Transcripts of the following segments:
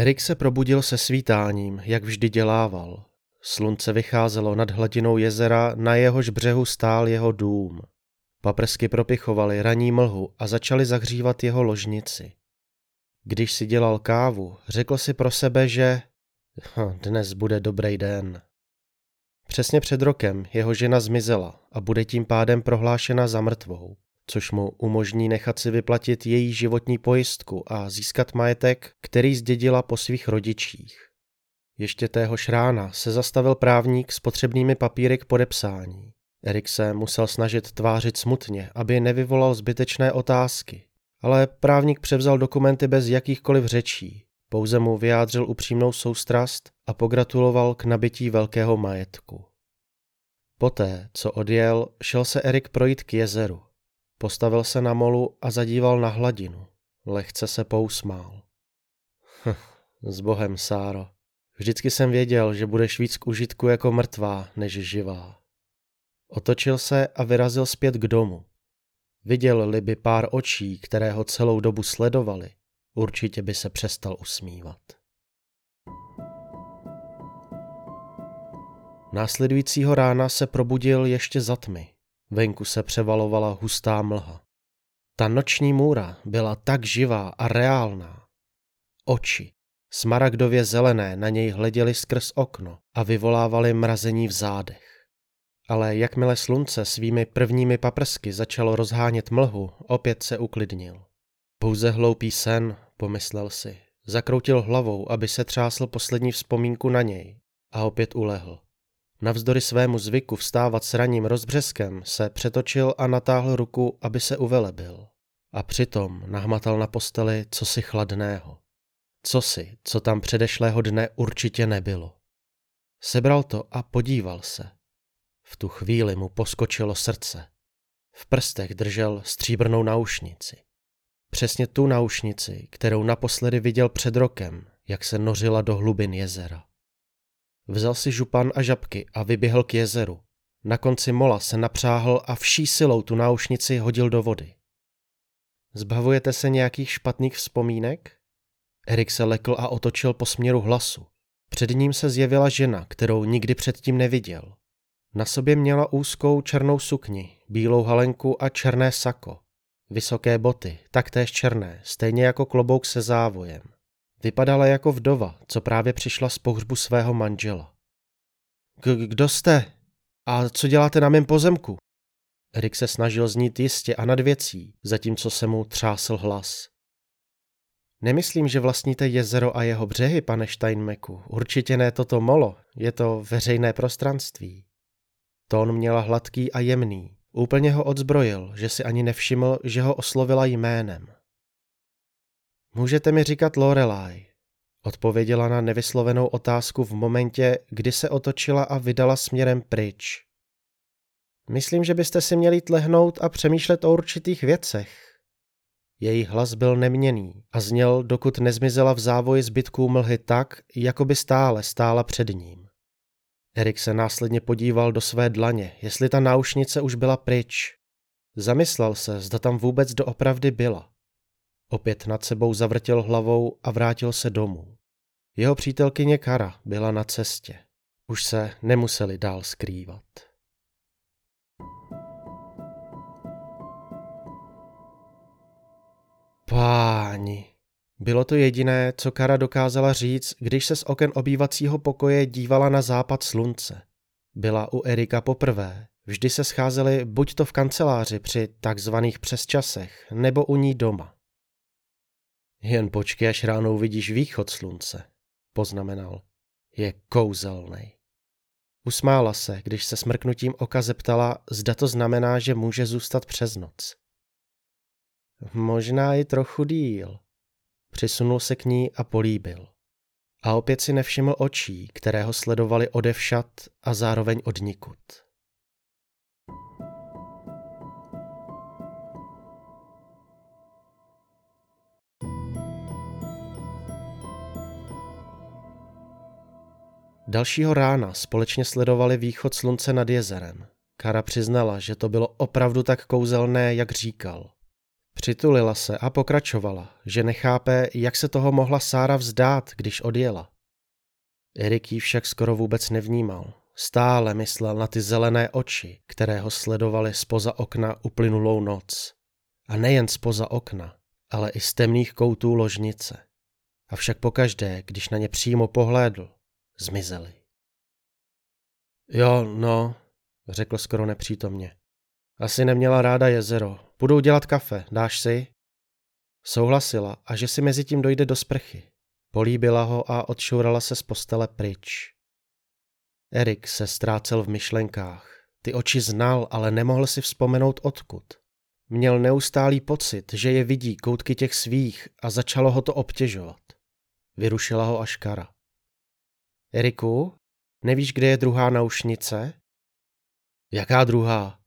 Erik se probudil se svítáním, jak vždy dělával. Slunce vycházelo nad hladinou jezera, na jehož břehu stál jeho dům. Paprsky propichovaly raní mlhu a začaly zahřívat jeho ložnici. Když si dělal kávu, řekl si pro sebe, že hm, dnes bude dobrý den. Přesně před rokem jeho žena zmizela a bude tím pádem prohlášena za mrtvou, což mu umožní nechat si vyplatit její životní pojistku a získat majetek, který zdědila po svých rodičích. Ještě téhož rána se zastavil právník s potřebnými papíry k podepsání. Erik se musel snažit tvářit smutně, aby nevyvolal zbytečné otázky. Ale právník převzal dokumenty bez jakýchkoliv řečí. Pouze mu vyjádřil upřímnou soustrast a pogratuloval k nabití velkého majetku. Poté, co odjel, šel se Erik projít k jezeru. Postavil se na molu a zadíval na hladinu. Lehce se pousmál. Hm, s bohem, Sáro. Vždycky jsem věděl, že budeš víc k užitku jako mrtvá, než živá. Otočil se a vyrazil zpět k domu. Viděl-li by pár očí, které ho celou dobu sledovali, určitě by se přestal usmívat. Následujícího rána se probudil ještě za tmy. Venku se převalovala hustá mlha. Ta noční můra byla tak živá a reálná. Oči, smaragdově zelené, na něj hleděly skrz okno a vyvolávaly mrazení v zádech. Ale jakmile slunce svými prvními paprsky začalo rozhánět mlhu, opět se uklidnil. Pouze hloupý sen, pomyslel si. Zakroutil hlavou, aby se třásl poslední vzpomínku na něj a opět ulehl. Navzdory svému zvyku vstávat s raním rozbřeskem se přetočil a natáhl ruku, aby se uvelebil. A přitom nahmatal na posteli cosi chladného. Cosi, co tam předešlého dne určitě nebylo. Sebral to a podíval se. V tu chvíli mu poskočilo srdce. V prstech držel stříbrnou náušnici. Přesně tu náušnici, kterou naposledy viděl před rokem, jak se nořila do hlubin jezera. Vzal si župan a žabky a vyběhl k jezeru. Na konci mola se napřáhl a vší silou tu náušnici hodil do vody. Zbavujete se nějakých špatných vzpomínek? Erik se lekl a otočil po směru hlasu. Před ním se zjevila žena, kterou nikdy předtím neviděl. Na sobě měla úzkou černou sukni, bílou halenku a černé sako. Vysoké boty, taktéž černé, stejně jako klobouk se závojem. Vypadala jako vdova, co právě přišla z pohřbu svého manžela. Kdo jste? A co děláte na mém pozemku? Erik se snažil znít jistě a nad věcí, zatímco se mu třásl hlas. Nemyslím, že vlastníte jezero a jeho břehy, pane Steinmeku. Určitě ne toto molo, je to veřejné prostranství. Tón měla hladký a jemný. Úplně ho odzbrojil, že si ani nevšiml, že ho oslovila jménem. Můžete mi říkat Lorelai, odpověděla na nevyslovenou otázku v momentě, kdy se otočila a vydala směrem pryč. Myslím, že byste si měli tlehnout a přemýšlet o určitých věcech. Její hlas byl neměný a zněl, dokud nezmizela v závoji zbytků mlhy tak, jako by stále stála před ním. Erik se následně podíval do své dlaně, jestli ta náušnice už byla pryč. Zamyslel se, zda tam vůbec doopravdy byla. Opět nad sebou zavrtěl hlavou a vrátil se domů. Jeho přítelkyně Kara byla na cestě. Už se nemuseli dál skrývat. Páni. Bylo to jediné, co Kara dokázala říct, když se z oken obývacího pokoje dívala na západ slunce. Byla u Erika poprvé. Vždy se scházeli buď to v kanceláři při takzvaných přesčasech, nebo u ní doma. Jen počkej, až ráno uvidíš východ slunce, poznamenal. Je kouzelný. Usmála se, když se smrknutím oka zeptala, zda to znamená, že může zůstat přes noc. Možná i trochu díl. Přisunul se k ní a políbil. A opět si nevšiml očí, které ho sledovali odevšat a zároveň odnikud. Dalšího rána společně sledovali východ slunce nad jezerem. Kara přiznala, že to bylo opravdu tak kouzelné, jak říkal. Přitulila se a pokračovala, že nechápe, jak se toho mohla Sára vzdát, když odjela. Erik ji však skoro vůbec nevnímal. Stále myslel na ty zelené oči, které ho sledovaly spoza okna uplynulou noc. A nejen spoza okna, ale i z temných koutů ložnice. Avšak pokaždé, když na ně přímo pohlédl, zmizely. Jo, no, řekl skoro nepřítomně. Asi neměla ráda jezero. Půjdu dělat kafe, dáš si? Souhlasila a že si mezi tím dojde do sprchy. Políbila ho a odšourala se z postele pryč. Erik se ztrácel v myšlenkách. Ty oči znal, ale nemohl si vzpomenout odkud. Měl neustálý pocit, že je vidí koutky těch svých a začalo ho to obtěžovat. Vyrušila ho až Kara. Eriku, nevíš, kde je druhá naušnice? Jaká druhá?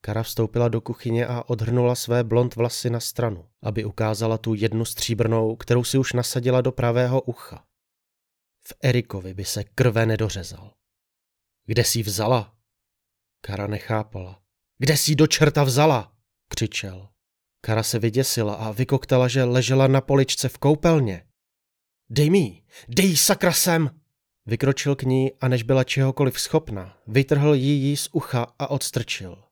Kara vstoupila do kuchyně a odhrnula své blond vlasy na stranu, aby ukázala tu jednu stříbrnou, kterou si už nasadila do pravého ucha. V Erikovi by se krve nedořezal. Kde jsi vzala? Kara nechápala. Kde jsi do čerta vzala? křičel. Kara se vyděsila a vykoktala, že ležela na poličce v koupelně. Dej mi, dej sakra sem! Vykročil k ní a než byla čehokoliv schopna, vytrhl jí jí z ucha a odstrčil.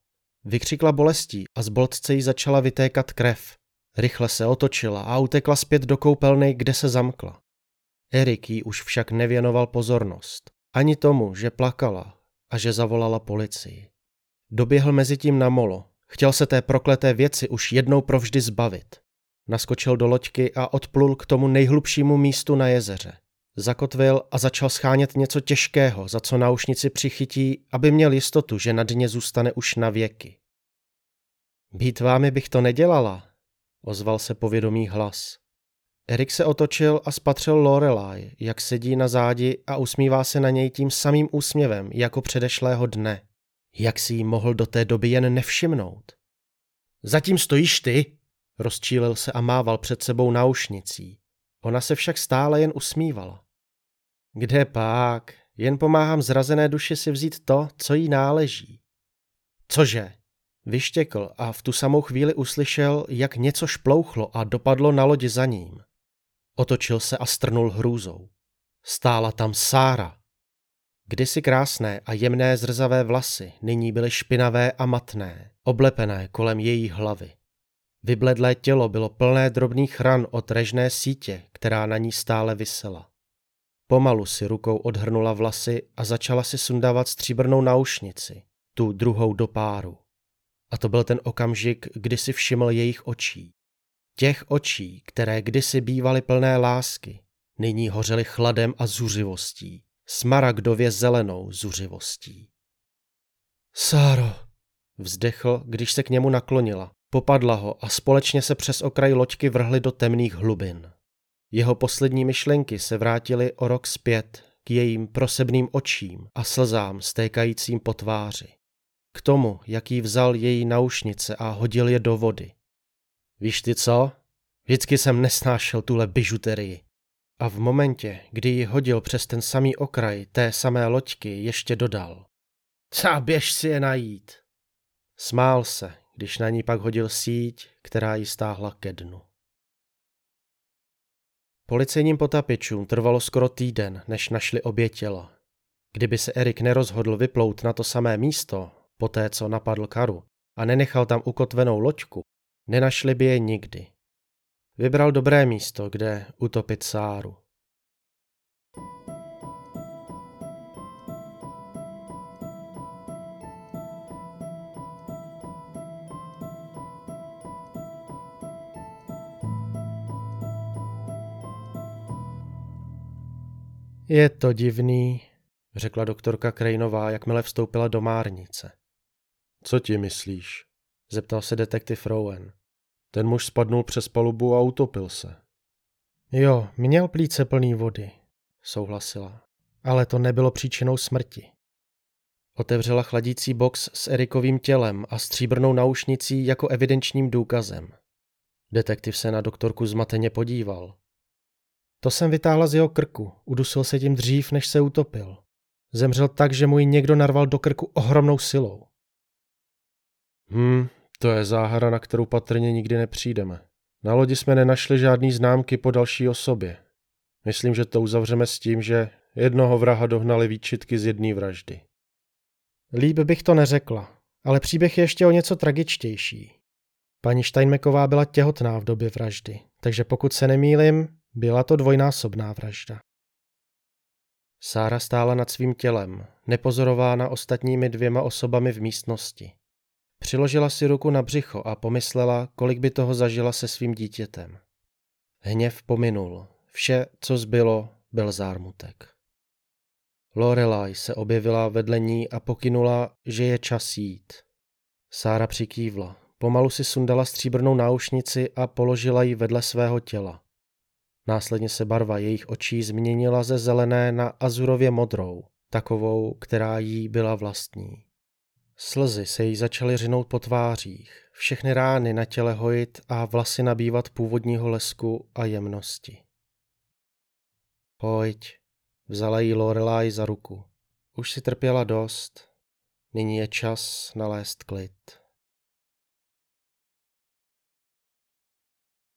Vykřikla bolestí a z boltce jí začala vytékat krev. Rychle se otočila a utekla zpět do koupelny, kde se zamkla. Erik jí už však nevěnoval pozornost. Ani tomu, že plakala a že zavolala policii. Doběhl mezi tím na molo. Chtěl se té prokleté věci už jednou provždy zbavit. Naskočil do loďky a odplul k tomu nejhlubšímu místu na jezeře. Zakotvil a začal schánět něco těžkého, za co náušnici přichytí, aby měl jistotu, že na dně zůstane už na věky. Být vámi bych to nedělala, ozval se povědomý hlas. Erik se otočil a spatřil Lorelai, jak sedí na zádi a usmívá se na něj tím samým úsměvem jako předešlého dne. Jak si jí mohl do té doby jen nevšimnout? Zatím stojíš ty, rozčílil se a mával před sebou náušnicí. Ona se však stále jen usmívala. Kde pak? Jen pomáhám zrazené duši si vzít to, co jí náleží. Cože? Vyštěkl a v tu samou chvíli uslyšel, jak něco šplouchlo a dopadlo na lodi za ním. Otočil se a strnul hrůzou. Stála tam Sára. Kdysi krásné a jemné zrzavé vlasy nyní byly špinavé a matné, oblepené kolem její hlavy. Vybledlé tělo bylo plné drobných ran od režné sítě, která na ní stále visela. Pomalu si rukou odhrnula vlasy a začala si sundávat stříbrnou náušnici, tu druhou do páru. A to byl ten okamžik, kdy si všiml jejich očí. Těch očí, které kdysi bývaly plné lásky, nyní hořely chladem a zuřivostí, smaragdově zelenou zuřivostí. Sáro, vzdechl, když se k němu naklonila, popadla ho a společně se přes okraj loďky vrhli do temných hlubin. Jeho poslední myšlenky se vrátily o rok zpět k jejím prosebným očím a slzám stékajícím po tváři. K tomu, jak jí vzal její naušnice a hodil je do vody. Víš ty co? Vždycky jsem nesnášel tuhle bižuterii. A v momentě, kdy ji hodil přes ten samý okraj té samé loďky, ještě dodal. Co, běž si je najít. Smál se, když na ní pak hodil síť, která ji stáhla ke dnu. Policejním potapičům trvalo skoro týden, než našli obě těla. Kdyby se Erik nerozhodl vyplout na to samé místo, poté co napadl Karu, a nenechal tam ukotvenou loďku, nenašli by je nikdy. Vybral dobré místo, kde utopit Sáru. Je to divný, řekla doktorka Krejnová, jakmile vstoupila do márnice. Co ti myslíš? zeptal se detektiv Rowan. Ten muž spadnul přes palubu a utopil se. Jo, měl plíce plný vody, souhlasila. Ale to nebylo příčinou smrti. Otevřela chladící box s Erikovým tělem a stříbrnou naušnicí jako evidenčním důkazem. Detektiv se na doktorku zmateně podíval. To jsem vytáhla z jeho krku. Udusil se tím dřív, než se utopil. Zemřel tak, že mu ji někdo narval do krku ohromnou silou. Hm, To je záhada, na kterou patrně nikdy nepřijdeme. Na lodi jsme nenašli žádný známky po další osobě. Myslím, že to uzavřeme s tím, že jednoho vraha dohnali výčitky z jedné vraždy. Líb bych to neřekla, ale příběh je ještě o něco tragičtější. Paní Steinmeková byla těhotná v době vraždy, takže pokud se nemýlim, byla to dvojnásobná vražda. Sára stála nad svým tělem, nepozorována ostatními dvěma osobami v místnosti. Přiložila si ruku na břicho a pomyslela, kolik by toho zažila se svým dítětem. Hněv pominul. Vše, co zbylo, byl zármutek. Lorelai se objevila vedle ní a pokynula, že je čas jít. Sára přikývla. Pomalu si sundala stříbrnou náušnici a položila ji vedle svého těla. Následně se barva jejich očí změnila ze zelené na azurově modrou, takovou, která jí byla vlastní. Slzy se jí začaly řinout po tvářích, všechny rány na těle hojit a vlasy nabývat původního lesku a jemnosti. Pojď, vzala jí Lorelai za ruku. Už si trpěla dost, nyní je čas nalézt klid.